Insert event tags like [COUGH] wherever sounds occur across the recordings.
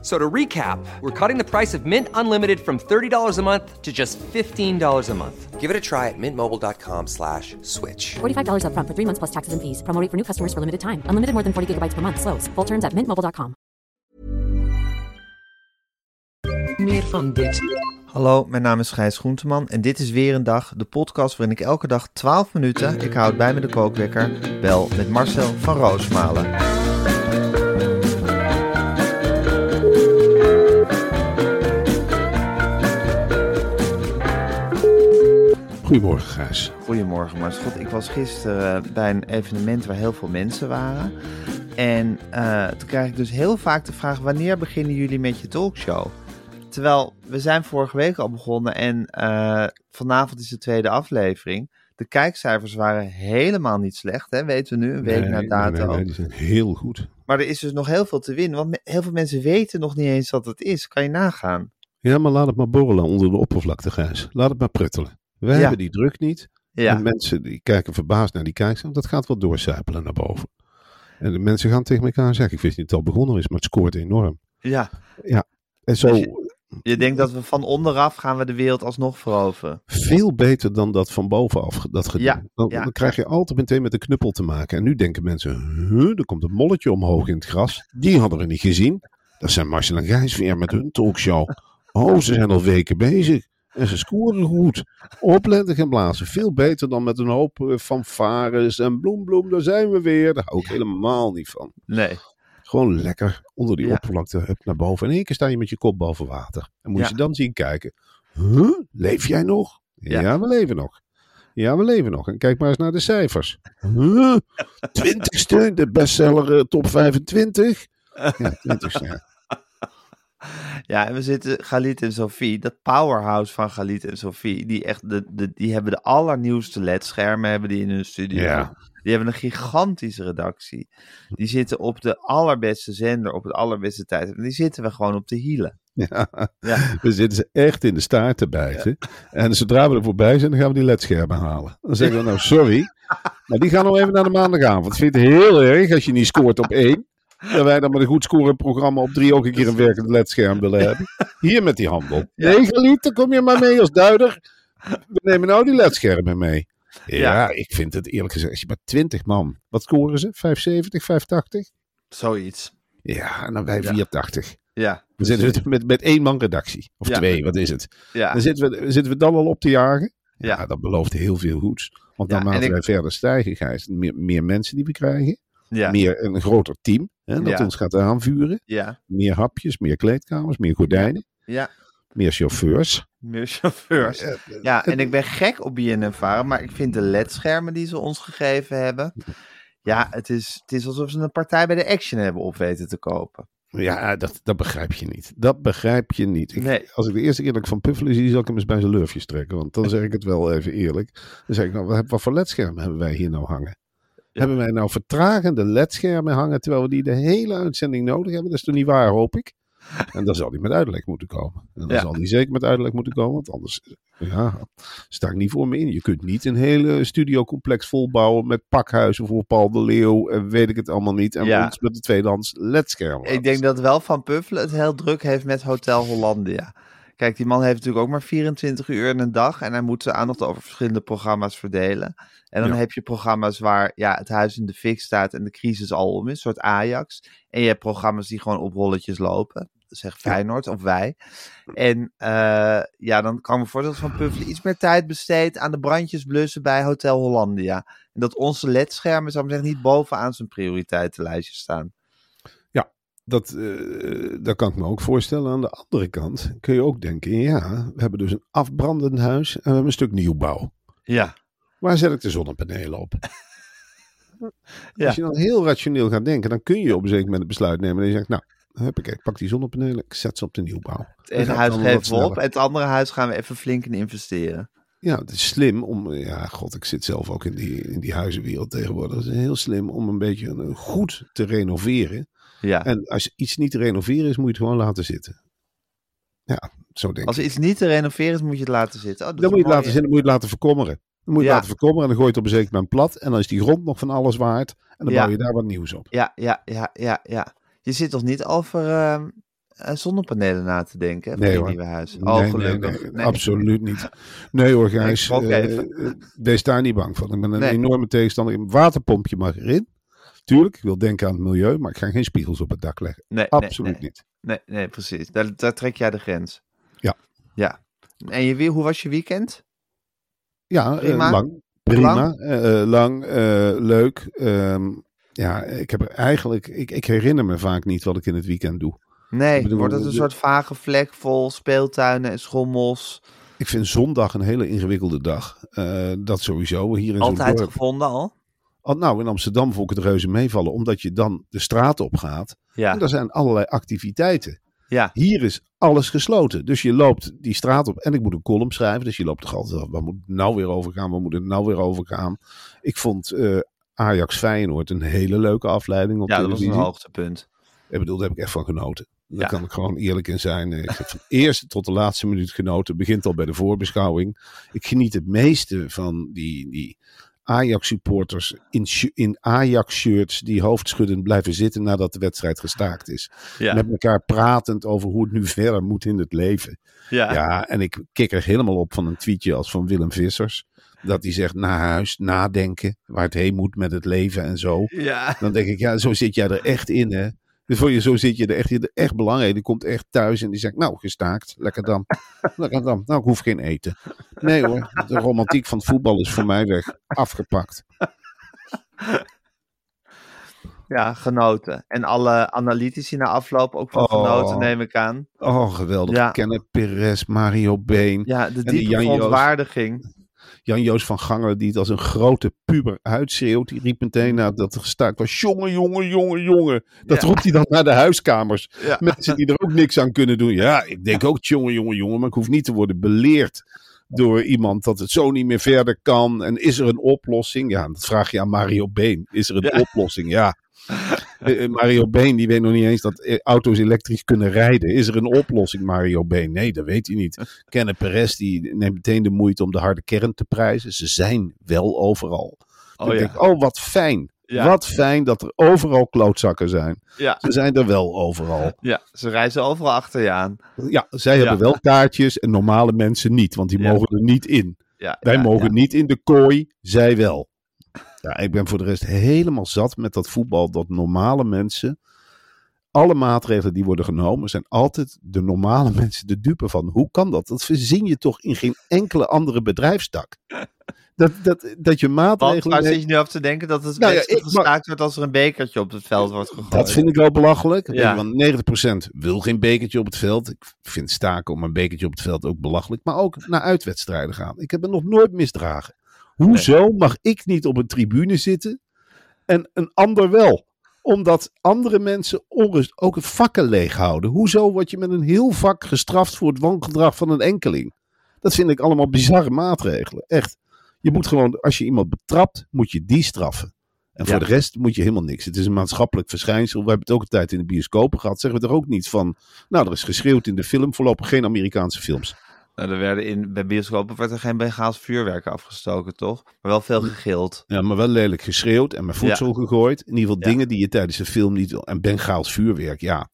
So to recap, we're cutting the price of Mint Unlimited from $30 a month to just $15 a month. Give it a try at mintmobile.com slash switch. $45 upfront for three months plus taxes and fees. Promo rate for new customers for limited time. Unlimited more than 40 gigabytes per month. Slows. Full terms at mintmobile.com. Meer van dit. Hallo, mijn naam is Gijs Groenteman en dit is weer een dag, de podcast waarin ik elke dag 12 minuten, ik houd bij me de kookwekker, bel met Marcel van Roosmalen. Goedemorgen, Gijs. Goedemorgen Marcel. God, ik was gisteren eh, bij een evenement waar heel veel mensen waren. En eh, toen krijg ik dus heel vaak de vraag, wanneer beginnen jullie met je talkshow? Terwijl, we zijn vorige week al begonnen en eh, vanavond is de tweede aflevering. De kijkcijfers waren helemaal niet slecht, hè? weten we nu, een week Nee, na dato. nee, nee, die zijn heel goed. Maar er is dus nog heel veel te winnen, want heel veel mensen weten nog niet eens wat het is. Kan je nagaan? Ja, maar laat het maar borrelen onder de oppervlakte, Gijs. Laat het maar pruttelen. Wij Ja. hebben die druk niet. Ja, En mensen die kijken verbaasd naar die kijkers. Dat gaat wel doorcijpelen naar boven. En de mensen gaan tegen elkaar zeggen, ik wist niet dat het al begonnen is, maar het scoort enorm. ja. En zo Dus Je denkt dat we van onderaf gaan we de wereld alsnog veroveren. veel beter dan dat van bovenaf dat gedoe. Ja, dan, ja. dan krijg je altijd meteen met de knuppel te maken. En nu denken mensen, huh, er komt een molletje omhoog in het gras. Die hadden we niet gezien. Dat zijn Marcel en Gijs weer met hun talkshow. Oh, ze zijn al weken bezig. En ze scoren goed. Opletten en blazen. Veel beter dan met een hoop eh, fanfares en bloem, bloem, daar zijn we weer. Daar hou ik helemaal niet van. Nee. Gewoon lekker onder die Ja. oppervlakte hup, naar boven. En in één keer sta je met je kop boven water. En moet Ja. je dan zien kijken. Huh? Leef jij nog? Ja. Ja. we leven nog. Ja, we leven nog. En kijk maar eens naar de cijfers. Huh? [LAUGHS] Twintigste, de bestseller eh, top 25. Ja, twintigste. [LAUGHS] ja. En we zitten Galit en Sophie, dat powerhouse van Galit en Sophie, die echt de, de, die hebben de allernieuwste LED-schermen hebben die in hun studio. Ja. Die hebben een gigantische redactie. Die zitten op de allerbeste zender, op het allerbeste tijd. En die zitten we gewoon op de hielen. Ja. Ja. [LAUGHS] We zitten ze echt in de staart te bijten. En zodra we er voorbij zijn, dan gaan we die ledschermen halen. Dan zeggen we nou sorry. [LAUGHS] Maar die gaan nog even naar de maandagavond. Ik vind het heel erg als je niet scoort op één. Dat wij dan met een goed scorend programma op drie ook een keer een werkend ledscherm willen hebben. Hier met die handel. Ja. Nee, dan kom je maar mee als duider. We nemen nou die ledschermen mee. Ja, Ja. ik vind het eerlijk gezegd, als je maar 20 man, wat scoren ze? 570, 580? Zoiets. Ja, en dan wij Ja. 480. Ja. Dan zitten we met, met één man redactie. Of Ja. twee, wat is het? Ja. Dan zitten we, zitten we dan al op te jagen. Ja, Ja. dat belooft heel veel goeds. Want Ja, naarmate ik- wij verder stijgen, Gijs, meer, meer mensen die we krijgen. Ja. Meer, een groter team hè, dat Ja. ons gaat aanvuren. Ja. Meer hapjes, meer kleedkamers, meer gordijnen. Ja. Meer chauffeurs. Meer chauffeurs. Ja, en ik ben gek op BNNVARA, maar ik vind de ledschermen die ze ons gegeven hebben... Ja, het is, het is alsof ze een partij bij de Action hebben op weten te kopen. Ja, dat, dat begrijp je niet. Dat begrijp je niet. Ik, Nee. Als ik de eerste keer dat ik van Puffelen zie, zal ik hem eens bij zijn lurfjes trekken. Want dan zeg ik het wel even eerlijk. Dan zeg ik nou, wat, wat voor ledschermen hebben wij hier nou hangen? Hebben wij nou vertragende ledschermen hangen terwijl we die de hele uitzending nodig hebben? Dat is toch niet waar, hoop ik? En dan zal hij met uitleg moeten komen. En dan Ja. zal hij zeker met uitleg moeten komen, want anders ja, sta ik niet voor me in. Je kunt niet een hele studiocomplex volbouwen met pakhuizen voor Paul de Leeuw en weet ik het allemaal niet. En Ja. ons met de tweedehands ledschermen. Ik denk dat wel Van Puffelen het heel druk heeft met Hotel Hollandia. Kijk, die man heeft natuurlijk ook maar 24 uur in een dag. En hij moet zijn aandacht over verschillende programma's verdelen. En dan Ja. heb je programma's waar ja, het huis in de fik staat en de crisis al om is. Een soort Ajax. En je hebt programma's die gewoon op rolletjes lopen. Zeg Feyenoord of wij. En eh, ja, dan kan ik me voorstellen dat Van Puffelen iets meer tijd besteedt aan de brandjes blussen bij Hotel Hollandia. En dat onze ledschermen, zou ik zeggen, niet bovenaan zijn prioriteitenlijstje staan. Dat, eh, dat kan ik me ook voorstellen. Aan de andere kant kun je ook denken, ja, we hebben dus een afbrandend huis en we hebben een stuk nieuwbouw. Ja. Waar zet ik de zonnepanelen op? [LAUGHS] Ja. Als je dan heel rationeel gaat denken, dan kun je op een zeker moment het besluit nemen. En je zegt, nou, heb ik, ik pak die zonnepanelen, ik zet ze op de nieuwbouw. Het ene huis geven we op, het andere huis gaan we even flink in investeren. Ja, het is slim om, ja, god, ik zit zelf ook in die, in die huizenwereld tegenwoordig. Het is heel slim om een beetje goed te renoveren. Ja. En als iets niet te renoveren is, moet je het gewoon laten zitten. Ja, zo denk ik. Als iets niet te renoveren is, moet je het laten zitten. Oh, dat Dan moet je het laten zitten, dan moet je het laten verkommeren. Dan moet je het laten verkommeren en dan gooi je het op een zeker moment plat. En dan is die grond nog van alles waard. En dan Ja. bouw je daar wat nieuws op. Ja, ja, ja, ja, ja. Je zit toch niet over ehm, eh, zonnepanelen na te denken hè, voor Nee, je hoor. nieuwe huis? Oh, nee, gelukkig. nee, Nee. absoluut niet. [LAUGHS] Nee hoor, Gijs. eh, wees daar niet bang van. Ik ben een enorme tegenstander. Een waterpompje mag erin. Tuurlijk, ik wil denken aan het milieu, maar ik ga geen spiegels op het dak leggen. Nee, Absoluut nee. niet. Nee, nee, precies. Daar, daar trek jij de grens. Ja. Ja. En je, hoe was je weekend? Ja, eh, Prima. lang. Prima. Lang? eh, eh, lang, leuk. Ehm, ja, ik heb er eigenlijk. Ik, ik herinner me vaak niet wat ik in het weekend doe. Nee, bedoel, wordt het een de- soort vage vlek vol speeltuinen en schommels? Ik vind zondag een hele ingewikkelde dag. Dat sowieso. Hier in Altijd gevonden al? Oh, nou, in Amsterdam vond ik het reuze meevallen, omdat je dan de straat op gaat. Ja. En er zijn allerlei activiteiten. Ja. Hier is alles gesloten. Dus je loopt die straat op en ik moet een column schrijven. Dus je loopt toch altijd af. Waar moet het nou weer over gaan? Waar moet het nou weer over gaan? Ik vond eh, Ajax Feyenoord een hele leuke afleiding op Ja, dat was een hoogtepunt. Ik bedoel, daar heb ik echt van genoten. Daar Ja. kan ik gewoon eerlijk in zijn. Ik heb van de [LAUGHS] eerste tot de laatste minuut genoten. Het begint al bij de voorbeschouwing. Ik geniet het meeste van die, die Ajax-supporters in, in Ajax-shirts die hoofdschuddend blijven zitten nadat de wedstrijd gestaakt is. Ja. Met elkaar pratend over hoe het nu verder moet in het leven. Ja. Ja, en ik kik er helemaal op van een tweetje als van Willem Vissers. Dat hij zegt naar huis, nadenken, waar het heen moet met het leven en zo. Ja. Dan denk ik, ja, zo zit jij er echt in, hè. Dus voor je, zo zit je er echt, je er echt belangrijk. Die komt echt thuis en die zegt, nou, gestaakt, lekker dan. [LAUGHS] Lekker dan. Nou, ik hoef geen eten. Nee hoor, de romantiek van het voetbal is voor mij weg. Afgepakt. [LAUGHS] Ja, genoten. En alle analytici na afloop ook van Oh. genoten, neem ik aan. Oh, geweldig. Ja. Kenneth Perez, Mario Been. Ja, de die diepe Jan Joost. verontwaardiging. Jan-Joos van Gangelen die het als een grote puber uitschreeuwt. Die riep meteen nadat het gestaakt was. Jongen, jongen, jongen, jongen. Dat Ja. roept hij dan naar de huiskamers. Ja. Mensen die er ook niks aan kunnen doen. Ja, ik denk ook jongen, jongen, jongen. Maar ik hoef niet te worden beleerd door iemand dat het zo niet meer verder kan. En is er een oplossing? Ja, dat vraag je aan Mario Been. Is er een Ja. oplossing? Ja. Eh, eh, Mario Been die weet nog niet eens dat eh, auto's elektrisch kunnen rijden. Is er een oplossing, Mario Been? Nee, dat weet hij niet. [LAUGHS] Kenneth Perez die neemt meteen de moeite om de harde kern te prijzen. Ze zijn wel overal. Oh ja. denk ik, oh wat fijn. Ja. Wat fijn dat er overal klootzakken zijn. Ja. Ze zijn er wel overal. ja, ze reizen overal achter je aan. Ja, zij Ja. hebben wel kaartjes en normale mensen niet, want die mogen er niet in. Wij mogen niet in de kooi, zij wel. Ja, ik ben voor de rest helemaal zat met dat voetbal dat normale mensen. Alle maatregelen die worden genomen zijn altijd de normale [LAUGHS] mensen de dupe van. Hoe kan dat? Dat verzin je toch in geen enkele andere bedrijfstak. Dat, dat, dat je Want maatregelen. waar zit je nu over te denken dat het Nou ja, ik- maar- wordt als er een bekertje op het veld wordt gegooid? Dat vind ik wel belachelijk. Ja. Want 90% wil geen bekertje op het veld. Ik vind staken om een bekertje op het veld ook belachelijk. Maar ook naar uitwedstrijden gaan. Ik heb het nog nooit misdragen. Hoezo mag ik niet op een tribune zitten en een ander wel? Omdat andere mensen onrust ook vakken leeghouden. Hoezo word je met een heel vak gestraft voor het wangedrag van een enkeling? Dat vind ik allemaal bizarre maatregelen. Echt. Je moet gewoon, als je iemand betrapt, moet je die straffen. En voor Ja. de rest moet je helemaal niks. Het is een maatschappelijk verschijnsel. We hebben het ook een tijd in de bioscopen gehad. Zeggen we er ook niet van. Nou, er is geschreeuwd in de film. Voorlopig geen Amerikaanse films. Nou, er werden in, bij bioscopen werd er geen Bengaals vuurwerk afgestoken, toch? Maar wel veel gegild. Ja, maar wel lelijk geschreeuwd en met voedsel gegooid. In ieder geval Ja. dingen die je tijdens de film niet. En Bengaals vuurwerk, ja.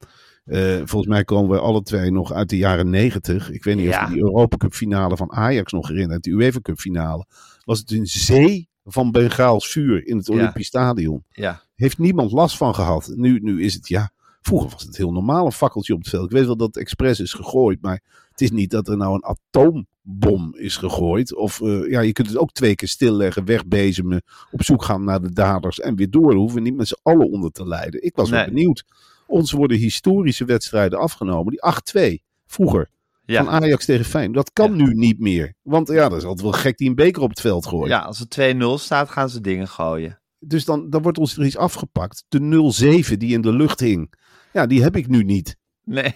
Eh, volgens mij komen we alle twee nog uit de jaren negentig. Ik weet niet of je die Europa Cup finale van Ajax nog herinnert. De UEFA Cup finale. Was het een zee van Bengaals vuur in het Ja. Olympisch Stadion. Ja, Heeft niemand last van gehad. Nu, nu is het, ja... Vroeger was het heel normaal, een fakkeltje op het veld. Ik weet wel dat het expres is gegooid. Maar het is niet dat er nou een atoombom is gegooid. Of eh, ja, je kunt het ook twee keer stilleggen, wegbezemen. Op zoek gaan naar de daders en weer door. Dan hoeven we niet met z'n allen onder te lijden. Ik was wel benieuwd Ons worden historische wedstrijden afgenomen. Die 8-2 vroeger. Ja. Van Ajax tegen Feyenoord. Dat kan nu niet meer. Want ja, dat is altijd wel gek die een beker op het veld gooien. Ja, als het 2-0 staat, gaan ze dingen gooien. Dus dan, dan wordt ons er iets afgepakt. De 0-7 die in de lucht hing. Ja, die heb ik nu niet. Nee,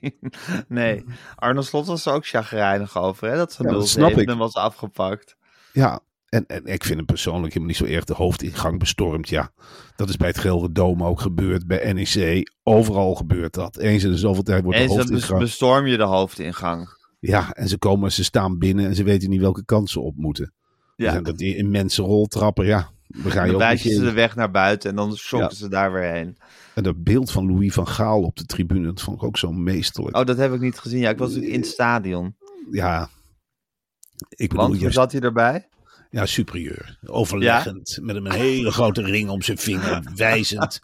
[LAUGHS] nee. Arno Slot was er ook chagrijnig over, hè? Dat Ja, dat zijn snap ik. 0 was afgepakt. Ja, en, en ik vind hem persoonlijk helemaal niet zo erg de hoofdingang bestormd. Ja, dat is bij het Gelderdoom ook gebeurd. Bij NEC. Overal gebeurt dat. Eens in de zoveel tijd wordt de bes- hoofdingang... bestorm je de hoofdingang. Ja, en ze komen, ze staan binnen en ze weten niet welke kant ze op moeten. Ja. Dat die immense roltrappen, ja. Dan ga je dan wijzen ze de weg naar buiten en dan schokken Ja. ze daar weer heen. En dat beeld van Louis van Gaal op de tribune, dat vond ik ook zo meesterlijk. Oh, dat heb ik niet gezien. Ja, ik was natuurlijk in het stadion. Ja, ik bedoel, Want, je zat hij erbij? Ja, superieur. Overleggend. Met een hele grote ring om zijn vinger. [LAUGHS] Wijzend.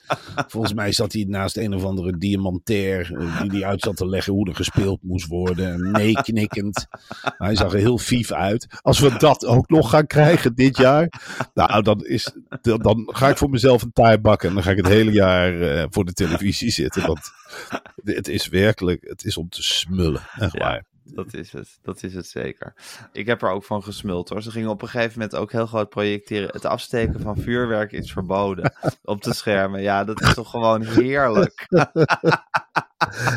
Volgens mij zat hij naast een of andere diamantair. eh, Die die uit zat te leggen hoe er gespeeld moest worden. En Nee knikkend. Hij zag er heel vief uit. Als we dat ook nog gaan krijgen dit jaar. Nou, dan, is, dan, ga ik voor mezelf een taart bakken. En dan ga ik het hele jaar eh, voor de televisie zitten. Want het is werkelijk. Het is om te smullen. Echt Ja. Dat is het, dat is het zeker. Ik heb er ook van gesmuld hoor. Ze gingen op een gegeven moment ook heel groot projecteren. Het afsteken van vuurwerk is verboden [LAUGHS] op de schermen. Ja, dat is toch gewoon heerlijk. [LAUGHS]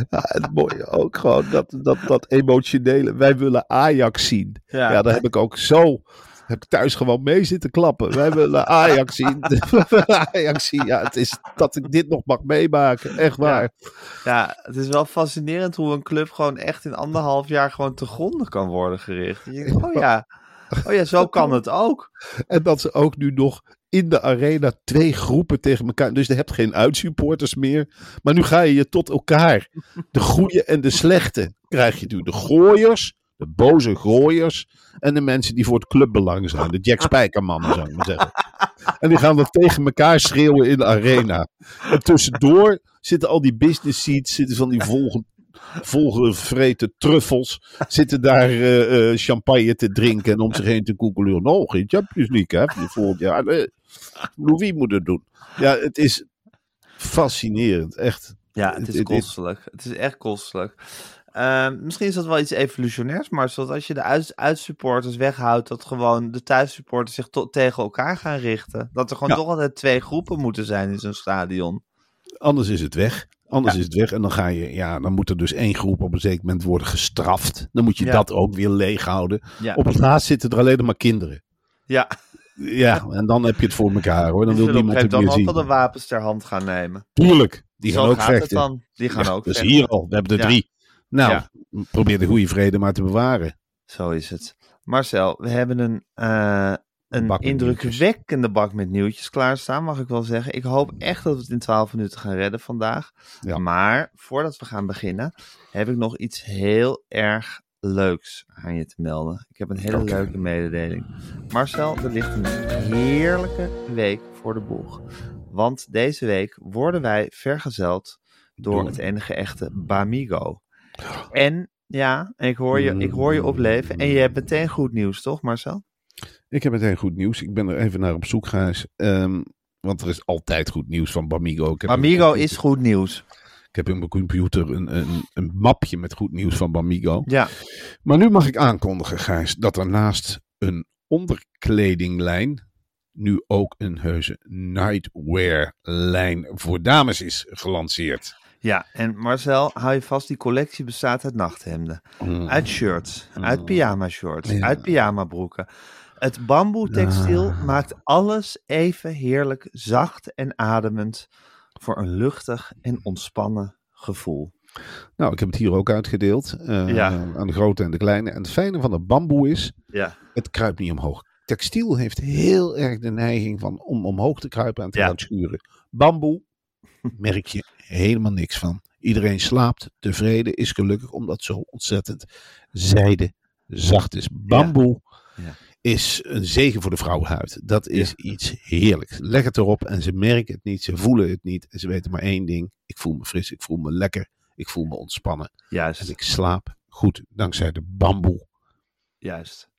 Ja, het mooie ook gewoon, dat, dat, dat emotionele. Wij willen Ajax zien. Ja. Ja, daar heb ik ook zo. Heb ik thuis gewoon mee zitten klappen. Wij willen Ajax zien. [LAUGHS] Ajax zien. Ja, het is dat ik dit nog mag meemaken. Echt waar. Ja, het is wel fascinerend hoe een club gewoon echt in anderhalf jaar gewoon te gronden kan worden gericht. Je denkt, oh ja, oh ja, zo kan het ook. En dat ze ook nu nog in de arena twee groepen tegen elkaar. Dus je hebt geen uitsupporters meer. Maar nu ga je je tot elkaar. De goede en de slechte krijg je nu. De gooiers, de boze gooiers. En de mensen die voor het clubbelang zijn. De Jack [LAUGHS] Spijkermannen zou ik maar zeggen. En die gaan dan tegen elkaar schreeuwen in de arena. En tussendoor zitten al die business seats. Zitten van die volge, volgevreten truffels. Zitten daar eh, eh, champagne te drinken. En om zich heen te koekelen. Nou, geen Champions League hè. Volgend jaar. Eh, Louis moet het doen. Ja, het is fascinerend. Echt. Ja, het is kostelijk. Het is echt kostelijk. Ehm, misschien is dat wel iets evolutionairs, maar zodat als je de uit- uitsupporters weghoudt, dat gewoon de thuissupporters zich tot tegen elkaar gaan richten. Dat er gewoon Ja. toch altijd twee groepen moeten zijn in zo'n stadion. Anders is het weg. Anders is het weg. En dan ga je, ja, dan moet er dus één groep op een zeker moment worden gestraft. Dan moet je Ja. dat ook weer leeg houden. Op het laatst zitten er alleen maar kinderen. ja. Ja, en dan heb je het voor elkaar hoor. Dan wil niemand het meer dan ook wel zien. de wapens ter hand gaan nemen. Tuurlijk, die Zo gaan ook gaat het vechten. dan. Die gaan Ja, ook dus vechten. hier al, we hebben er drie. Nou, Ja. probeer de goede vrede maar te bewaren. Zo is het. Marcel, we hebben een, eh, een Bak indrukwekkende bak met nieuwtjes klaarstaan, mag ik wel zeggen. Ik hoop echt dat we het in 12 minuten gaan redden vandaag. Ja. Maar voordat we gaan beginnen, heb ik nog iets heel erg leuks aan je te melden. Ik heb een hele leuke mededeling. Marcel, er ligt een heerlijke week voor de boeg. Want deze week worden wij vergezeld Door. het enige echte Bamigo. En ja, ik hoor, je, ik hoor je opleven. En je hebt meteen goed nieuws, toch Marcel? Ik heb meteen goed nieuws. Ik ben er even naar op zoek, Gijs. Ehm, want er is altijd goed nieuws van Bamigo. Bamigo is goed nieuws. Ik heb in mijn computer een, een, een mapje met goed nieuws van Bamigo. Ja, Maar nu mag ik aankondigen, Gijs, dat er naast een onderkledinglijn nu ook een heuse nightwear-lijn voor dames is gelanceerd. Ja. En Marcel, hou je vast, die collectie bestaat uit nachthemden. Uit shirts, uit pyjama shorts, Ja. uit pyjama broeken. Het bamboe textiel maakt alles even heerlijk zacht en ademend voor een luchtig en ontspannen gevoel. Nou, ik heb het hier ook uitgedeeld eh, Ja. aan de grote en de kleine. En het fijne van het bamboe is, Ja, het kruipt niet omhoog. Textiel heeft heel erg de neiging van om omhoog te kruipen en te gaan schuren. Bamboe merk je helemaal niks van. Iedereen slaapt tevreden, is gelukkig, omdat zo ontzettend zijde zacht is. Bamboe Ja. is een zegen voor de vrouwenhuid. Dat is iets heerlijks. Leg het erop en ze merken het niet, ze voelen het niet. En ze weten maar één ding. Ik voel me fris, ik voel me lekker, ik voel me ontspannen. En juist, ik slaap goed dankzij de bamboe. juist.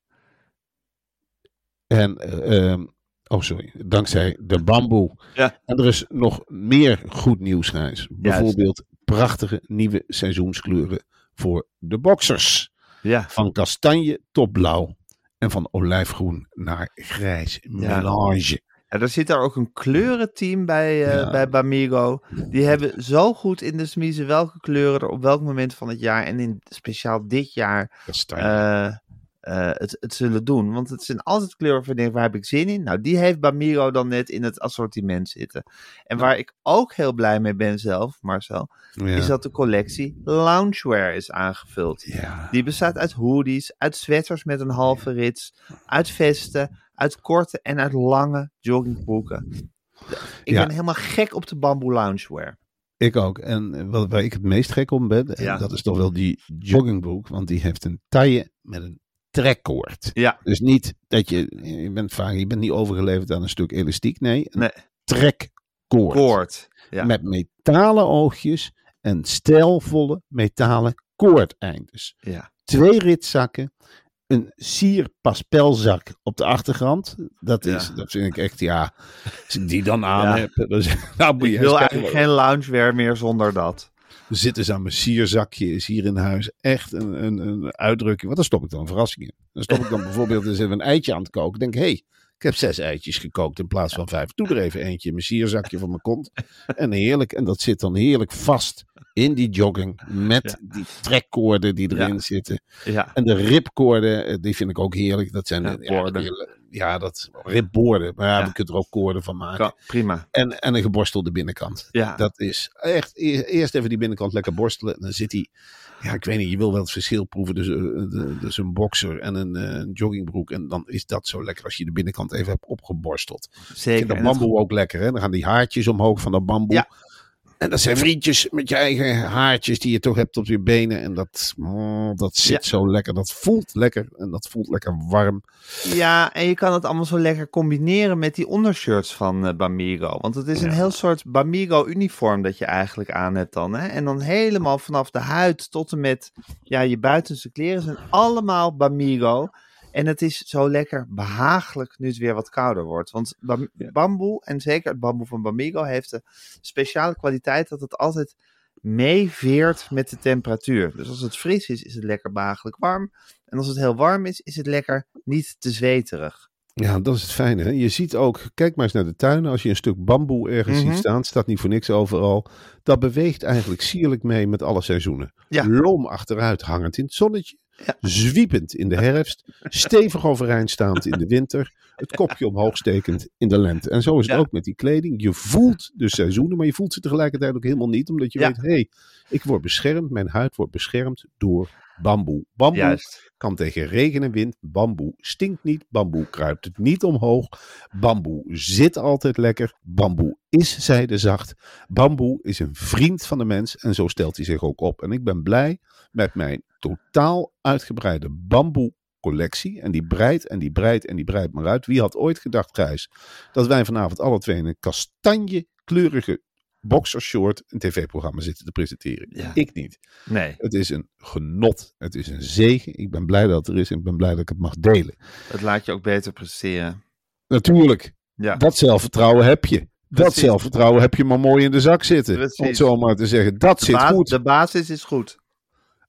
En ehm, Oh, sorry. Dankzij de bamboe. Ja. En er is nog meer goed nieuws, Gijs. Bijvoorbeeld prachtige nieuwe seizoenskleuren voor de boxers. Ja. Van kastanje tot blauw. En van olijfgroen naar grijs. Melange. Ja, er zit daar ook een kleurenteam bij, eh, Ja. bij Bamigo. Die hebben zo goed in de smiezen welke kleuren er op welk moment van het jaar en in speciaal dit jaar Kastanje. Eh, het, het zullen doen. Want het zijn altijd kleuren ik denk, waar heb ik zin in? Nou, die heeft Bamigo dan net in het assortiment zitten. En waar ik ook heel blij mee ben zelf, Marcel, ja. is dat de collectie loungewear is aangevuld. Ja. Die bestaat uit hoodies, uit sweaters met een halve rits, uit vesten, uit korte en uit lange joggingbroeken. Ik Ja. ben helemaal gek op de bamboe loungewear. Ik ook. En wat, waar ik het meest gek om ben, en Ja. dat is toch wel die joggingbroek. Want die heeft een taille met een trekkoord. Ja, Dus niet dat je, je bent vaak, je bent niet overgeleverd aan een stuk elastiek. Nee, een nee, trekkoord. koord. Ja. Met metalen oogjes en stijlvolle metalen koordeindes. ja. Twee ritzakken. Een sier paspelzak op de achtergrond. Dat, is, Ja. dat vind ik echt, ja. Als ik die dan aan heb. Dan, [LAUGHS] nou moet je Ik wil eigenlijk geen loungewear meer zonder dat. Er zit dus aan mijn sierzakje, is hier in huis echt een, een, een uitdrukking. Want dan stop ik dan een verrassing in. Dan stop ik dan bijvoorbeeld eens even een eitje aan het koken. Denk, hé, hey, ik heb zes eitjes gekookt in plaats van vijf. Doe er even eentje in mijn sierzakje van mijn kont. En heerlijk. En dat zit dan heerlijk vast in die jogging. Met die trekkoorden die erin Ja. zitten. Ja, En de ripkoorden, eh, die vind ik ook heerlijk. Dat zijn Ja, de- ja, koorden. Ja, dat ripboorden. Maar ja, Ja. we kunnen er ook koorden van maken. prima. En, en een geborstelde binnenkant. Ja. Dat is echt e- eerst even die binnenkant lekker borstelen. En dan zit hij. Ja, ik weet niet, je wil wel het verschil proeven tussen, tussen een boxer en een eh, joggingbroek. En dan is dat zo lekker als je de binnenkant even hebt opgeborsteld. Ik Zeker. vind dat bamboe ook lekker, hè? Dan gaan die haartjes omhoog van dat bamboe. Ja. En dat zijn vriendjes met je eigen haartjes die je toch hebt op je benen. En dat, mm, dat zit Ja. zo lekker. Dat voelt lekker. En dat voelt lekker warm. Ja, en je kan het allemaal zo lekker combineren met die ondershirts van eh, Bamigo. Want het is een heel soort Bamigo-uniform dat je eigenlijk aan hebt dan. Hè? En dan helemaal vanaf de huid tot en met ja, je buitenste kleren zijn allemaal Bamigo. En het is zo lekker behagelijk nu het weer wat kouder wordt. Want bam- bamboe, en zeker het bamboe van Bamigo, heeft de speciale kwaliteit dat het altijd meeveert met de temperatuur. Dus als het fris is, is het lekker behagelijk warm. En als het heel warm is, is het lekker niet te zweterig. Ja, dat is het fijne. Hè? Je ziet ook, kijk maar eens naar de tuinen. Als je een stuk bamboe ergens Mhm. ziet staan, staat niet voor niks overal. Dat beweegt eigenlijk sierlijk mee met alle seizoenen. Ja. Loom achteruit hangend in het zonnetje. Ja. Zwiepend in de [LAUGHS] herfst. Stevig overeind staand in de winter. Het kopje omhoog stekend in de lente. En zo is het Ja. ook met die kleding. Je voelt de seizoenen, maar je voelt ze tegelijkertijd ook helemaal niet. Omdat je weet, hé, hey, ik word beschermd. Mijn huid wordt beschermd door bamboe. Bamboe Juist. kan tegen regen en wind. Bamboe stinkt niet. Bamboe kruipt het niet omhoog. Bamboe zit altijd lekker. Bamboe is zijdezacht. Bamboe is een vriend van de mens en zo stelt hij zich ook op. En ik ben blij met mijn totaal uitgebreide bamboe collectie. En die breidt en die breidt en die breidt maar uit. Wie had ooit gedacht, Gijs, dat wij vanavond alle twee in een kastanje kleurige boxershort een tv-programma zitten te presenteren. Ja. Ik niet. Nee, Het is een genot. Het is een zegen. Ik ben blij dat het er is en ik ben blij dat ik het mag delen. het laat je ook beter presteren. Natuurlijk, Ja, dat zelfvertrouwen heb je. Dat zelfvertrouwen heb je maar mooi in de zak zitten. Om het zo maar te zeggen. Dat de, zit goed. de basis is goed.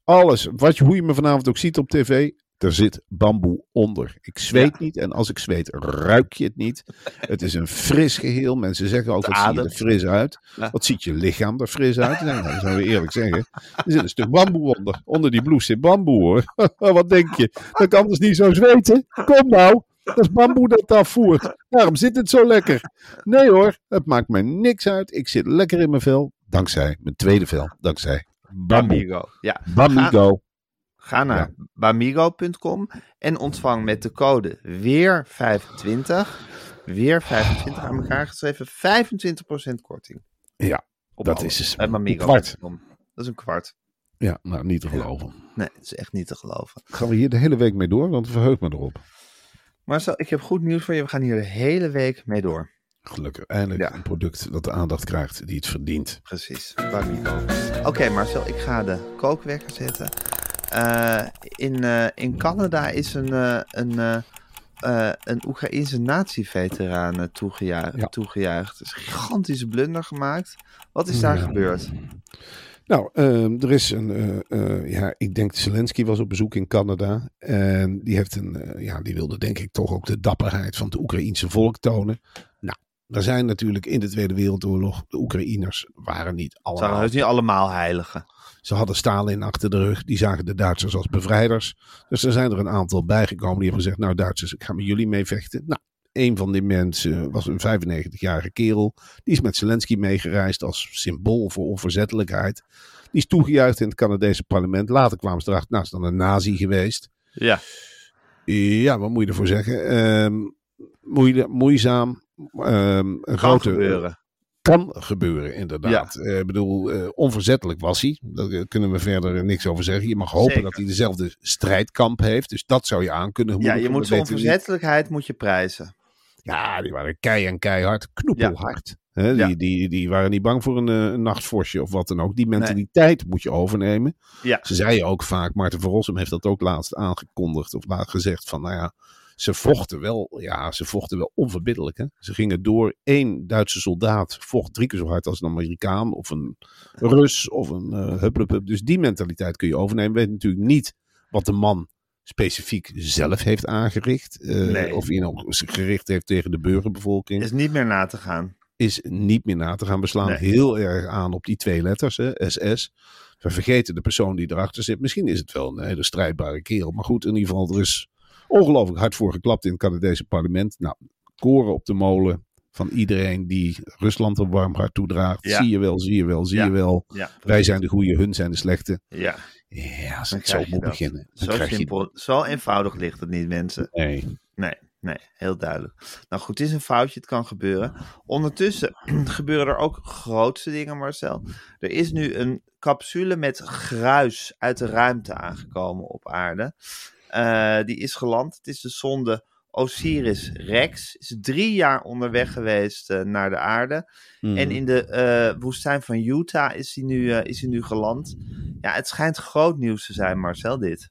Alles, wat je, hoe je me vanavond ook ziet op tv, er zit bamboe onder. Ik zweet niet en als ik zweet, ruik je het niet. Het is een fris geheel. Mensen zeggen ook, Het wat zie je er fris uit? Ja. Wat ziet je lichaam er fris uit? Nou, dat we eerlijk zeggen. Er zit een stuk bamboe onder. Onder die blouse zit bamboe hoor. [LAUGHS] wat denk je? Dat kan dus niet zo zweten. Kom nou. Dat is bamboe dat het afvoert. Daarom zit het zo lekker. Nee hoor, het maakt mij niks uit. Ik zit lekker in mijn vel. Dankzij mijn tweede vel. Dankzij bamboe. Bamigo. Ja. Bamigo. Ga naar bamigo.com en ontvang met de code weer25, weer25 aan elkaar geschreven, 25% korting. Ja, Op dat alles is dus een kwart. Dat is een kwart. Ja, nou niet te geloven. Nee, het is echt niet te geloven. Gaan we hier de hele week mee door, want het verheugt me erop. Marcel, ik heb goed nieuws voor je. We gaan hier de hele week mee door. Gelukkig, eindelijk Ja. een product dat de aandacht krijgt die het verdient. Precies, Bamigo. Oké Marcel, ik ga de kookwekker zetten. Eh, in, eh, in Canada is een, eh, een, een Oekraïense nazi-veteraan toegejuicht. Ja. toegejuicht. Er is een gigantische blunder gemaakt. Wat is daar Ja. gebeurd? Nou, ehm, er is een, ja, ik denk Zelensky was op bezoek in Canada. En die heeft een, ja, die wilde denk ik toch ook de dapperheid van het Oekraïense volk tonen. Nou, er zijn natuurlijk in de Tweede Wereldoorlog, de Oekraïners waren niet Het waren allemaal. heus niet allemaal heiligen. Ze hadden Stalin achter de rug, die zagen de Duitsers als bevrijders. Dus er zijn er een aantal bijgekomen die hebben gezegd, nou Duitsers, ik ga met jullie mee vechten. Nou, een van die mensen was een 95-jarige kerel. Die is met Zelensky meegereisd als symbool voor onverzettelijkheid. Die is toegejuicht in het Canadese parlement. Later kwamen ze erachter, nou is dan een nazi geweest. Ja. Ja, wat moet je ervoor zeggen? Moeide, moeizaam. Ehm, een Kan grote, gebeuren. kan gebeuren, inderdaad. Eh, Ik bedoel, eh, onverzettelijk was hij. Daar eh, kunnen we verder eh, niks over zeggen. Je mag hopen Zeker. dat hij dezelfde strijdkamp heeft. Dus dat zou je aan kunnen Ja, je moet zijn onverzettelijkheid moet je prijzen. Ja, die waren kei en keihard. Knoepelhard. Die, die, die waren niet bang voor een, eh, een nachtvorstje of wat dan ook. Die mentaliteit moet je overnemen. Ja. Ze zeiden ook vaak, Maarten van Rossum heeft dat ook laatst aangekondigd of laat gezegd van, nou ja, ze vochten wel, ja, ze vochten wel onverbiddelijk. Hè? Ze gingen door. Één Duitse soldaat vocht drie keer zo hard als een Amerikaan of een Rus of een uh, hupplepup. Dus die mentaliteit kun je overnemen. Weet natuurlijk niet wat de man specifiek zelf heeft aangericht. Nee. Of hij nou zich gericht heeft tegen de burgerbevolking Is niet meer na te gaan. is niet meer na te gaan. We slaan Nee. heel erg aan op die twee letters, hè, SS. We vergeten de persoon die erachter zit. Misschien is het wel een hele strijdbare kerel. Maar goed, in ieder geval, er is ongelooflijk hard voor geklapt in het Canadese parlement. Nou, koren op de molen van iedereen die Rusland een warm hart toedraagt. Ja. Zie je wel, zie je wel, zie Ja. je wel. Ja, Wij zijn de goede, hun zijn de slechte. Ja, Ja, als het zo moet dat. beginnen. Zo je simpel. Zo eenvoudig ligt het niet, mensen. Nee. Nee, nee, heel duidelijk. Nou goed, het is een foutje, het kan gebeuren. Ondertussen [CLEARS THROAT] gebeuren er ook grootste dingen, Marcel. Er is nu een capsule met gruis uit de ruimte aangekomen op aarde. Eh, die is geland. Het is de zonde Osiris Rex. Is drie jaar onderweg geweest eh, naar de aarde. Mhm. En in de eh, woestijn van Utah is hij, nu, is hij nu geland. Ja, het schijnt groot nieuws te zijn, Marcel, dit.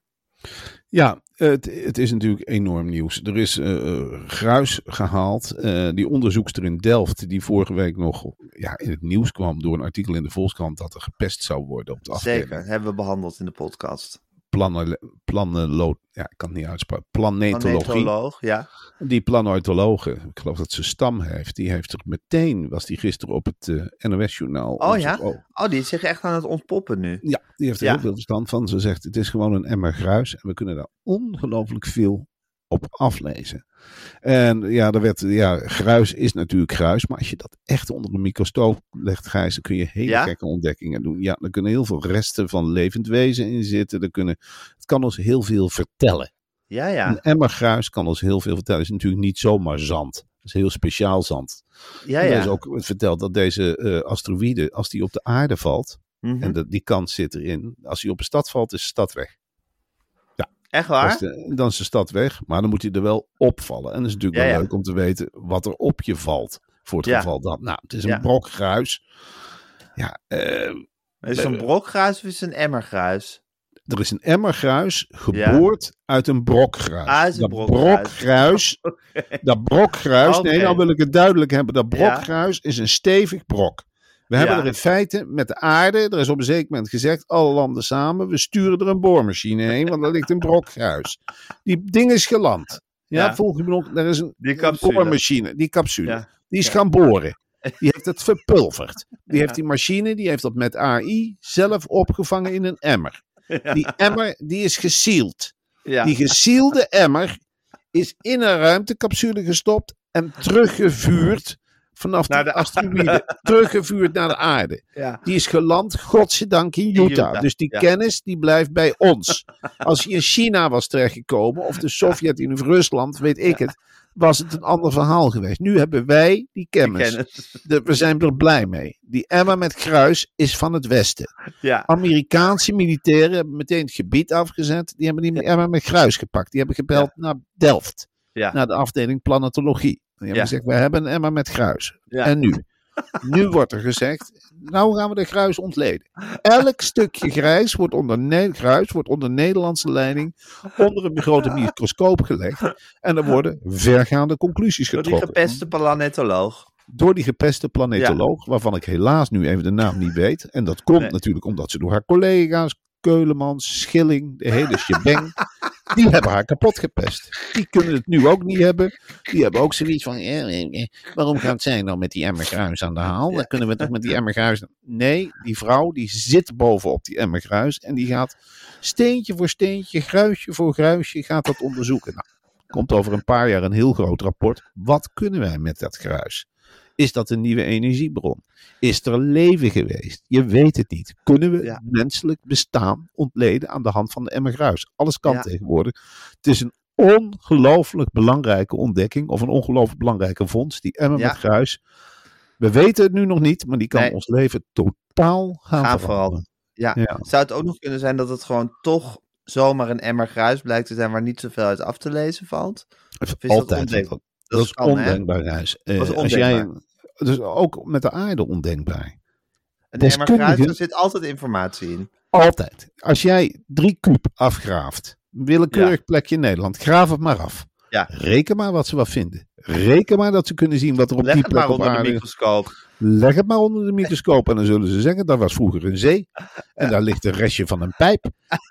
Ja, het, het is natuurlijk enorm nieuws. Er is eh, gruis gehaald. Eh, die onderzoekster in Delft, die vorige week nog ja, in het nieuws kwam door een artikel in de Volkskrant dat er gepest zou worden op de afdeling. Zeker, hebben we behandeld in de podcast. Plannen, ja, ik kan het niet uitspreken. Planetologie. Planetoloog, ja. Die planetologe, ik geloof dat ze stam heeft, die heeft er meteen, was die gisteren op het eh, NOS-journaal. Oh ja? Oh, die is zich echt aan het ontpoppen nu. Ja, die heeft er Ja. heel veel verstand van. Ze zegt, het is gewoon een emmer gruis. En we kunnen daar ongelooflijk veel op aflezen. En ja, er werd, ja, gruis is natuurlijk gruis. Maar als je dat echt onder een microscoop legt, Gijs, dan kun je hele Ja? gekke ontdekkingen doen. Ja, er kunnen heel veel resten van levend wezen in zitten. Er kunnen, het kan ons heel veel vertellen. Ja, ja. Een emmer gruis kan ons heel veel vertellen. Het is natuurlijk niet zomaar zand. Het is heel speciaal zand. Ja, En er ja. is ook verteld dat deze eh, asteroïde, als die op de aarde valt, Mhm. en dat, die kans zit erin. Als hij op een stad valt, is de stad weg. Echt waar? de, dan is de stad weg, maar dan moet hij er wel opvallen. En dat is natuurlijk wel ja. leuk om te weten wat er op je valt. Voor het Ja. geval dat. Nou, het is een Ja. brok gruis. Ja, eh, Is het een brokgruis of is het een emmergruis? er is een emmergruis geboord uit een brokgruis. Een dat brokgruis. brokgruis, [LAUGHS] dat brokgruis, Oké. nee, nou wil ik het duidelijk hebben. Dat brokgruis is een stevig brok. We hebben er in feite met de aarde, er is op een zeker moment gezegd, alle landen samen, we sturen er een boormachine heen, want er ligt een brokgruis. Die ding is geland. Ja, Ja. volg je me nog? Er is een, Die een boormachine, die capsule. Die is gaan boren. [LAUGHS] Die heeft het verpulverd. Die heeft die machine, die heeft dat met AI zelf opgevangen in een emmer. Die emmer, die is gesealed. Ja. Die gesielde emmer is in een ruimtecapsule gestopt en teruggevuurd vanaf Naar de de asteroïde. teruggevuurd naar de aarde. ja. Die is geland, godzijdank, in Utah. Utah, Dus die ja. kennis, die blijft bij ons. Als hij in China was terechtgekomen, of de Sovjet-Unie of Rusland, weet ik het, was het een ander verhaal geweest. Nu hebben wij die kennis. Kennis. De- we zijn er blij mee. Die emmer met kruis is van het Westen. Ja. Amerikaanse militairen hebben meteen het gebied afgezet. Die hebben die emmer met kruis gepakt. Die hebben gebeld naar Delft. Ja. Naar de afdeling planetologie. Die hebben gezegd, we hebben een emmer met kruis. Ja. En nu? [LAUGHS] Nu wordt er gezegd, nou gaan we de gruis ontleden. Elk stukje grijs wordt onder, Ne- gruis wordt onder Nederlandse leiding onder een grote microscoop gelegd. En er worden vergaande conclusies Door die getrokken. gepeste planetoloog. Door die gepeste planetoloog, waarvan ik helaas nu even de naam niet weet. En dat komt Nee. natuurlijk omdat ze door haar collega's, Keulemans, Schilling, de hele shebang, die [LAUGHS] hebben haar kapot gepest. Die kunnen het nu ook niet hebben. Die hebben ook zoiets van, eh, eh, waarom gaat zij nou met die emmer gruis aan de haal? Dan kunnen we toch met die emmer gruis... Nee, die vrouw die zit bovenop die emmer gruis en die gaat steentje voor steentje, gruisje voor gruisje, gaat dat onderzoeken. Nou, komt over een paar jaar een heel groot rapport. Wat kunnen wij met dat gruis? Is dat een nieuwe energiebron? Is er leven geweest? Je weet het niet. Kunnen we Ja. menselijk bestaan ontleden aan de hand van de emmer gruis? Alles kan Ja. tegenwoordig. Het is een ongelooflijk belangrijke ontdekking of een ongelooflijk belangrijke vondst. Die emmer Ja. met gruis. We weten het nu nog niet, maar die kan Nee. ons leven totaal gaan, Gaan veranderen. Ja. Ja. Zou het ook nog kunnen zijn dat het gewoon toch zomaar een emmer gruis blijkt te zijn waar niet zoveel uit af te lezen valt? is dat Altijd. Dat, dat is kan, ondenkbaar. Eh, is als jij. Dus ook met de aarde ondenkbaar. Gruis, daar zit altijd informatie in. Altijd. Als jij drie kuub afgraaft, een willekeurig Ja. plekje in Nederland, graaf het maar af. Ja. Reken maar wat ze wat vinden. Reken maar dat ze kunnen zien wat er op Leg die het plek maar op onder de microscoop. Leg het maar onder de microscoop en dan zullen ze zeggen, dat was vroeger een zee. En daar ligt een restje van een pijp.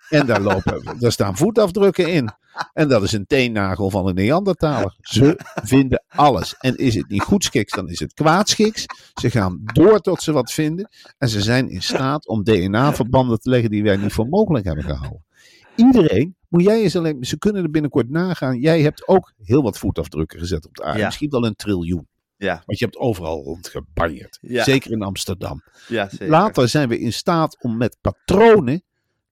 En daar, lopen, daar staan voetafdrukken in. En dat is een teennagel van een Neandertaler. Ze vinden alles. En is het niet goedschiks, dan is het kwaadschiks. Ze gaan door tot ze wat vinden. En ze zijn in staat om DNA-verbanden te leggen die wij niet voor mogelijk hebben gehouden. Iedereen, moet jij eens alleen, ze kunnen er binnenkort nagaan. Jij hebt ook heel wat voetafdrukken gezet op de aarde. Ja. Misschien wel een triljoen. Ja, Want je hebt overal rondgebanjerd. Ja. Zeker in Amsterdam. ja zeker. Later zijn we in staat om met patronen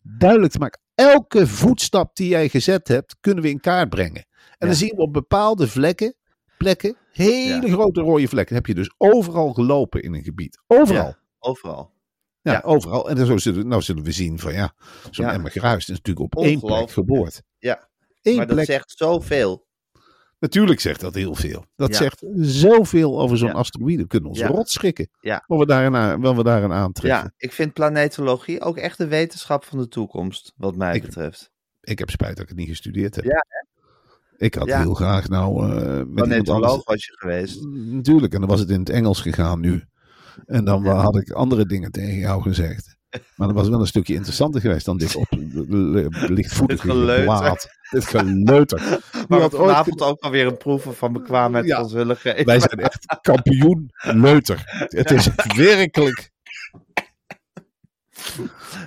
duidelijk te maken. Elke voetstap die jij gezet hebt, kunnen we in kaart brengen. En Ja. dan zien we op bepaalde vlekken, plekken, hele Ja. grote rode vlekken. Dan heb je dus overal gelopen in een gebied. Overal. Ja, overal. Ja, overal. En dan zo zullen, nou zullen we zien van ja, zo'n emmer gruis is natuurlijk op één plek geboord. Ja, Eén maar dat zegt zoveel. Natuurlijk zegt dat heel veel. Dat Ja. zegt zoveel over zo'n Ja. asteroïde. We kunnen ons Ja. rot schrikken. Ja. Wat we daarin, aan- wat we daarin aantreffen. Ja, ik vind planetologie ook echt de wetenschap van de toekomst, wat mij Ik- betreft. Ik heb spijt dat ik het niet gestudeerd heb. Ja, Ik had heel graag nou uh, Planetoloog was je geweest. Natuurlijk, en dan was het in het Engels gegaan nu. En dan had ik andere dingen tegen jou gezegd. Maar dat was wel een stukje interessanter geweest dan dit op geleuter. gewaad. Dit geleuter. Maar had ooit vanavond ook alweer een proeven van bekwaamheid Ja. van zullen geven. Wij zijn echt kampioen leuter. Het is werkelijk.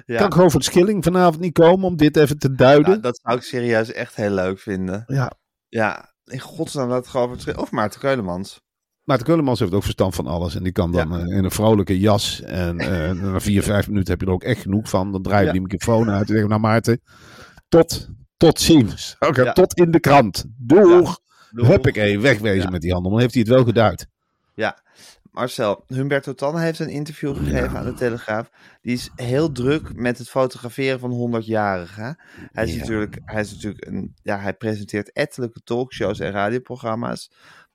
ja. Kan Govert Schilling vanavond niet komen om dit even te duiden? Nou, dat zou ik serieus echt heel leuk vinden. ja. Ja, in godsnaam laat het gewoon verschillen. Of Maarten Keulemans. Maarten Keulemans heeft ook verstand van alles. En die kan dan eh, in een vrolijke jas. En eh, na vier, vijf minuten heb je er ook echt genoeg van. Dan draai je Ja. die microfoon uit. En zeg je, nou Maarten, tot, tot ziens. Oké, Ja. tot in de krant. Doeg. Doeg. Huppakee, wegwezen Ja. met die handel. Dan heeft hij het wel geduid. Ja, Marcel, Humberto Tan heeft een interview gegeven aan de Telegraaf. Die is heel druk met het fotograferen van 100-jarigen. Hij is Ja. natuurlijk, hij is natuurlijk een, ja, hij presenteert ettelijke talkshows en radioprogramma's.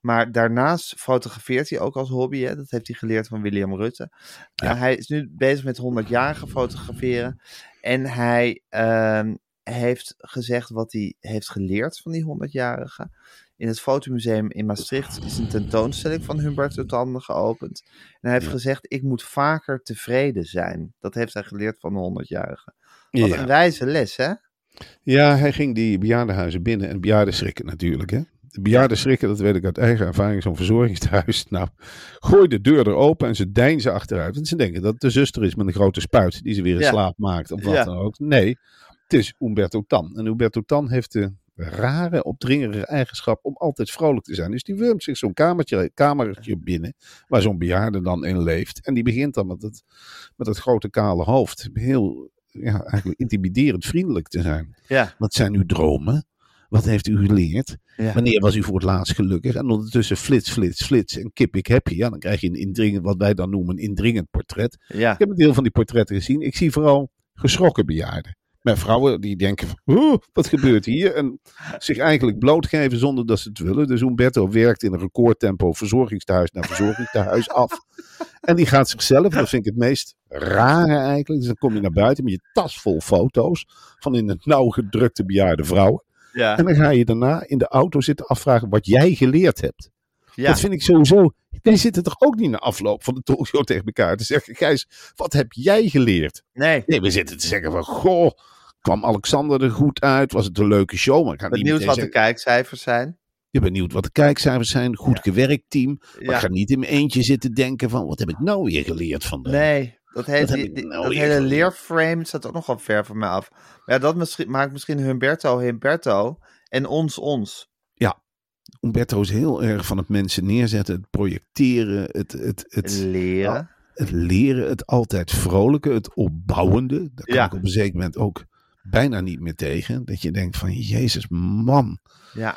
Maar daarnaast fotografeert hij ook als hobby. Hè? Dat heeft hij geleerd van William Rutte. Ja. hij is nu bezig met 100-jarigen fotograferen. En hij ehm, heeft gezegd wat hij heeft geleerd van die 100-jarigen. In het Fotomuseum in Maastricht is een tentoonstelling van Humberto Tan geopend. En hij heeft gezegd, ik moet vaker tevreden zijn. Dat heeft hij geleerd van de 100-jarigen. Wat Ja. een wijze les, hè? ja, hij ging die bejaardenhuizen binnen. En bejaarden schrikken natuurlijk. Hè? De bejaarden schrikken, dat weet ik uit eigen ervaring. Zo'n verzorgingstehuis. [LAUGHS] Nou, gooi de deur er open en ze deinzen achteruit. Want ze denken dat het de zuster is met een grote spuit. Die ze weer in Ja. slaap maakt. Of wat Ja. dan ook. Nee, het is Umberto Tan. En Umberto Tan heeft de rare, opdringerige eigenschap om altijd vrolijk te zijn. Dus die wurmt zich zo'n kamertje, kamertje binnen, waar zo'n bejaarde dan in leeft. En die begint dan met het, met het grote kale hoofd. Heel, ja, eigenlijk intimiderend vriendelijk te zijn. Ja, Wat zijn uw dromen? Wat heeft u geleerd? ja. Wanneer was u voor het laatst gelukkig? En ondertussen flits, flits, flits en kip ik happy. Ja, dan krijg je een indringend, wat wij dan noemen een indringend portret. ja. Ik heb een deel van die portretten gezien. Ik zie vooral geschrokken bejaarden. Met vrouwen die denken van, "Oeh, wat gebeurt hier? En zich eigenlijk blootgeven zonder dat ze het willen. Dus Umberto werkt in een recordtempo verzorgingstehuis naar verzorgingstehuis af. En die gaat zichzelf, dat vind ik het meest rare eigenlijk. Dus dan kom je naar buiten met je tas vol foto's van in het nauw gedrukte bejaarde vrouwen. Ja. En dan ga je daarna in de auto zitten afvragen wat jij geleerd hebt. ja. Dat vind ik sowieso. Wij zitten toch ook niet na afloop van de talkshow tegen elkaar te zeggen: Gijs, wat heb jij geleerd? Nee. Nee, we zitten te zeggen van: Goh, kwam Alexander er goed uit? Was het een leuke show? Maar ik ga niet Benieuwd wat de kijkcijfers zijn. je bent benieuwd wat de kijkcijfers zijn. Goed Ja. gewerkt team. Maar Ja. ik ga niet in mijn eentje zitten denken van: wat heb ik nou weer geleerd vandaag? Nee, dat, heb die- nou dat hele leerframe staat ook nog wel ver van mij af. Maar ja, dat misschien, maakt misschien Humberto Humberto en ons ons. Umberto is heel erg van het mensen neerzetten, het projecteren, het, het, het, Leren. het leren, het altijd vrolijke, het opbouwende. Daar kan Ja. ik op een zeker moment ook bijna niet meer tegen. Dat je denkt van, jezus man. Ja.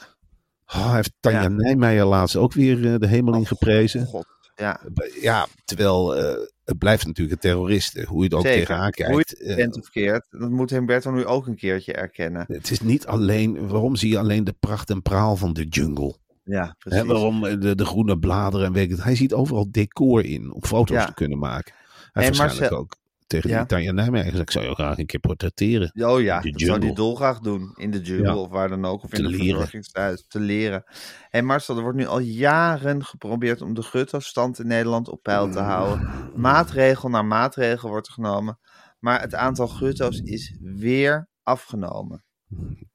Oh, hij heeft Tanja Ja. Nijmeijer laatst ook weer eh, de hemel in geprezen. God. Ja, Ja, terwijl eh, het blijft natuurlijk een terroriste. Hoe je het ook Zeker. tegenaan kijkt. Hoe je het Eh, bent of keert. Dat moet Humberto nu ook een keertje erkennen. het is niet alleen, waarom zie je alleen de pracht en praal van de jungle? Ja, precies. waarom eh, de, de groene bladeren en weet ik het. Hij ziet overal decor in om foto's Ja. te kunnen maken. Hij waarschijnlijk Marcel- ook tegen Ja. die Tanja gezegd, ik zou je graag een keer portretteren. Oh ja, De dat zou die dolgraag doen. In de jungle Ja. of waar dan ook. Of Te in de leren. verzorgingstehuis. Te leren. En Marcel, er wordt nu al jaren geprobeerd om de gutto-stand in Nederland op peil te houden. Maatregel na maatregel wordt er genomen. Maar het aantal gutto's is weer afgenomen.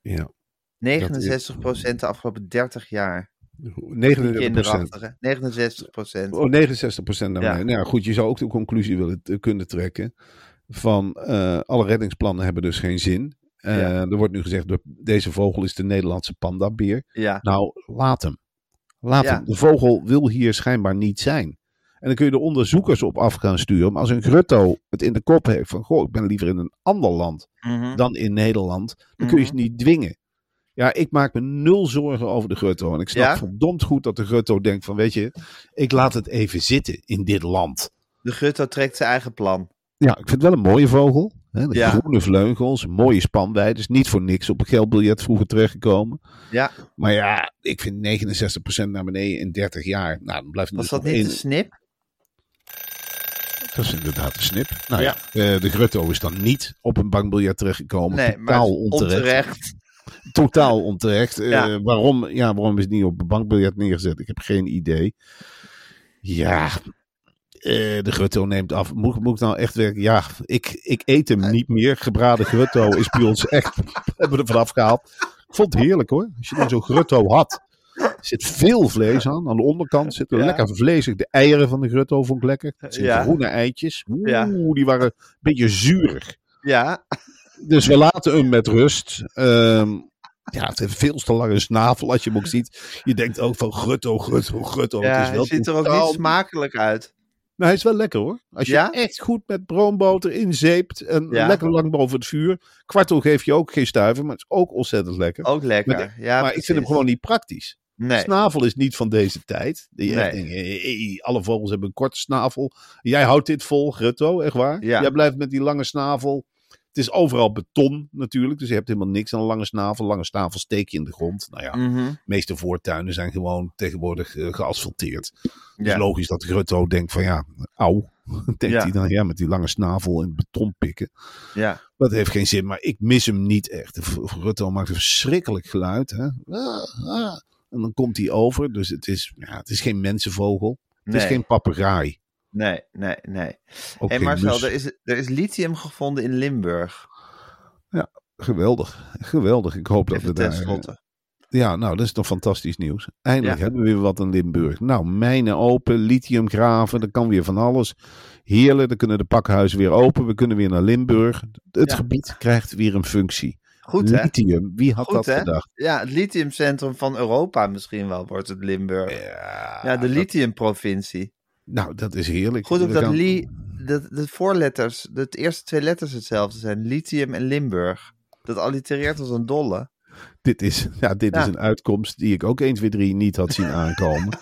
Ja, 69% de afgelopen 30 jaar. 39 Kinderachtig, hè? 69%. Oh, 69 procent naar Ja. Nou ja, goed, je zou ook de conclusie willen kunnen trekken van eh, alle reddingsplannen hebben dus geen zin. Eh, Ja. Er wordt nu gezegd, door deze vogel is de Nederlandse pandabeer. Ja, Nou, laat hem. Laat Ja. hem. De vogel wil hier schijnbaar niet zijn. En dan kun je de onderzoekers op af gaan sturen. Maar als een grutto het in de kop heeft van... Goh, ik ben liever in een ander land mhm. dan in Nederland. Dan kun je ze niet dwingen. Ja, ik maak me nul zorgen over de grutto. En ik snap Ja? verdomd goed dat de grutto denkt van... Weet je, ik laat het even zitten in dit land. de gutto trekt zijn eigen plan. Ja, ik vind het wel een mooie vogel. Hè? De Ja. groene vleugels, mooie spanwijdte. Is niet voor niks op een geldbiljet vroeger terechtgekomen. Ja, Maar ja, ik vind 69% naar beneden in 30 jaar. Nou, dan blijft het was dat niet één- de snip? Dat is inderdaad een snip. Nou ja, Ja. eh, de Grutto is dan niet op een bankbiljet terechtgekomen. Nee, maar Totaal onterecht. onterecht. Totaal onterecht. Eh, waarom, ja, waarom is het niet op een bankbiljet neergezet? Ik heb geen idee. Ja, eh, de Grutto neemt af. Moet, moet ik nou echt werken? Ja, ik, ik eet hem niet meer. Gebraden Grutto is bij ons echt... [LAUGHS] We hebben er vanaf gehaald. Ik vond het heerlijk hoor. Als je dan zo'n Grutto had. Er zit veel vlees aan. Aan de onderkant zitten Ja. lekker vlezig. De eieren van de Grutto vond ik lekker. Het zijn Ja. groene eitjes. Oeh, Ja. die waren een beetje zuurig. Ja, Dus we laten hem met rust. Ehm, ja, het heeft veel te lange snavel als je hem ook ziet. Je denkt ook van grutto, grutto, grutto. ja het is hij wel ziet er ook niet smakelijk uit. Nou, hij is wel lekker hoor. Als je Ja? echt goed met broomboter inzeept en Ja. lekker lang boven het vuur. Kwartel geef je ook geen stuiver, maar het is ook ontzettend lekker. Ook lekker. Maar ja, maar ik vind hem gewoon niet praktisch. Nee. Snavel is niet van deze tijd. Die je echt Nee. denkt, hey, hey, alle vogels hebben een korte snavel. Jij houdt dit vol, Grutto, echt waar? Ja. Jij blijft met die lange snavel. Het is overal beton natuurlijk, dus je hebt helemaal niks aan een lange snavel. Lange snavel steek je in de grond. Nou ja, Mhm. de meeste voortuinen zijn gewoon tegenwoordig eh, geasfalteerd. Ja. is logisch dat Grutto denkt van ja, auw. [LAUGHS] Denkt Ja. hij dan, ja, met die lange snavel in beton pikken. Ja. Dat heeft geen zin, maar ik mis hem niet echt. Grutto maakt een verschrikkelijk geluid. Hè? Ah, ah. En dan komt hij over. Dus het is, ja, het is geen mensenvogel. Het is geen papegaai. Nee, nee, nee. Geen Marcel, er is, er is lithium gevonden in Limburg. Geweldig. Geweldig. Ik hoop dat we daar... tenslotte. Ja, nou, dat is toch fantastisch nieuws. Eindelijk Ja. hebben we weer wat in Limburg. Nou, mijnen open, lithium graven, dat kan weer van alles. Heerlijk, dan kunnen de pakhuizen weer open. We kunnen weer naar Limburg. Het Ja. gebied krijgt weer een functie. Goed hè? lithium, wie had Goed, dat hè? gedacht? Ja, het lithiumcentrum van Europa misschien wel wordt het Limburg. Ja, Ja, de lithiumprovincie. Nou, dat is heerlijk. Goed ook dat li, dat de voorletters, de eerste twee letters hetzelfde zijn. Lithium en Limburg. Dat allitereert als een dolle. Dit is, ja, dit Ja. is een uitkomst die ik ook 1, 2, 3 niet had zien aankomen.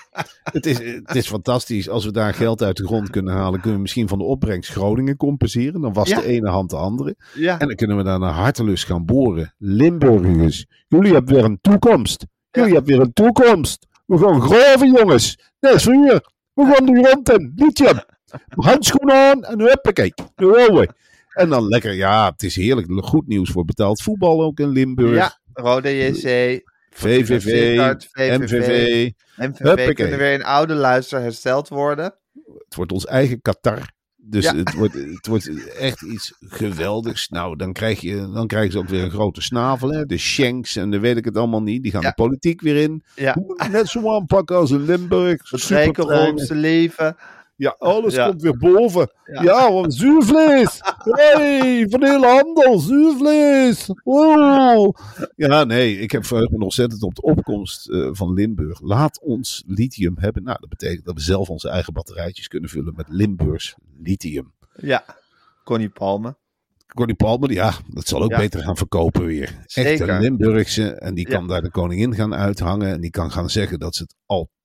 [LAUGHS] het, is, het is fantastisch. Als we daar geld uit de grond kunnen halen, kunnen we misschien van de opbrengst Groningen compenseren. Dan was Ja. de ene hand de andere. Ja, En dan kunnen we daar naar hartelust gaan boren. Limburgers, jullie hebben weer een toekomst. Jullie hebben weer een toekomst. We gaan graven, jongens. Dat is hier. We gaan de grond in. Liedje. Handschoenen aan en huppakee. Daar. En dan lekker, ja, het is heerlijk. Goed nieuws voor betaald voetbal ook in Limburg. ja. Rode JC, VVV. MVV. MVV kunnen weer in oude luister hersteld worden. Het wordt ons eigen Qatar. Dus Ja. het, wordt, het wordt echt iets geweldigs. Nou, dan, krijg je, dan krijgen ze ook weer een grote snavel. Hè? De Shanks en de weet ik het allemaal niet. Die gaan Ja. de politiek weer in. Ja, Net zo aanpakken als in Limburg. het Supertreinen. rekenroomse leven. Ja, alles Ja. komt weer boven. Ja. Ja, want zuurvlees. hey, van de hele handel, zuurvlees. Wow. Ja, nee, ik heb verheugd me ontzettend op de opkomst eh, van Limburg. Laat ons lithium hebben. Nou, dat betekent dat we zelf onze eigen batterijtjes kunnen vullen met Limburgs lithium. Ja, Connie Palme. Connie Palmer, ja, dat zal ook Ja. beter gaan verkopen weer. Echte Limburgse. En die Ja. kan daar de koningin gaan uithangen. En die kan gaan zeggen dat ze het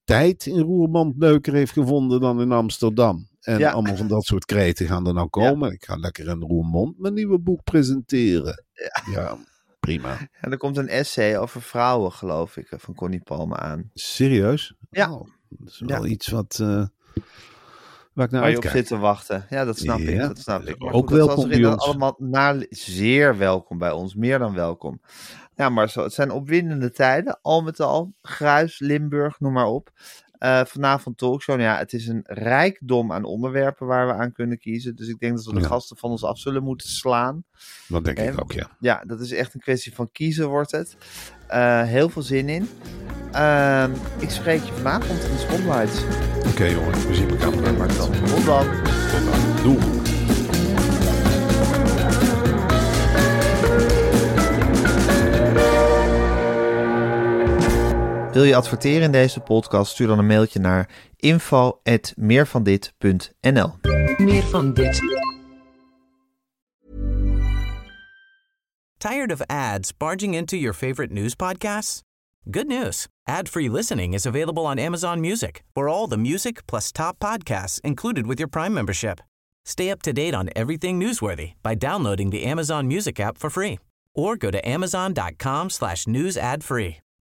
altijd in Roermond leuker heeft gevonden dan in Amsterdam. En Ja. allemaal van dat soort kreten gaan er nou komen. Ik ga lekker in Roermond mijn nieuwe boek presenteren. Ja, prima. En er komt een essay over vrouwen, geloof ik, van Connie Palme aan. Serieus? Ja. Oh, dat is wel iets wat... eh, waar ik naar Waar je op zit te wachten. Ja, dat snap ik. Dat snap ik. Maar Ook goed, welkom bij ons. allemaal zeer welkom bij ons. Meer dan welkom. Ja, maar zo, het zijn opwindende tijden. Al met al. Gruis, Limburg, noem maar op. Eh, vanavond talkshow. Nou ja, het is een rijkdom aan onderwerpen waar we aan kunnen kiezen. Dus ik denk dat we de Ja. gasten van ons af zullen moeten slaan. Dat denk ik ook, ja. Ja, dat is echt een kwestie van kiezen wordt het. Eh, heel veel zin in. Ehm, ik spreek je vanavond in de Spotlights. Oké jongen, we zien elkaar. Maar dan. Tot dan. Tot dan. Doei. Wil je adverteren in deze podcast? Stuur dan een mailtje naar info.meervandit.nl Meer van dit. Tired of ads barging into your favorite news podcasts? Good news. Ad-free listening is available on Amazon Music for all the music plus top podcasts included with your Prime membership. Stay up to date on everything newsworthy by downloading the Amazon Music app for free or go to amazon.com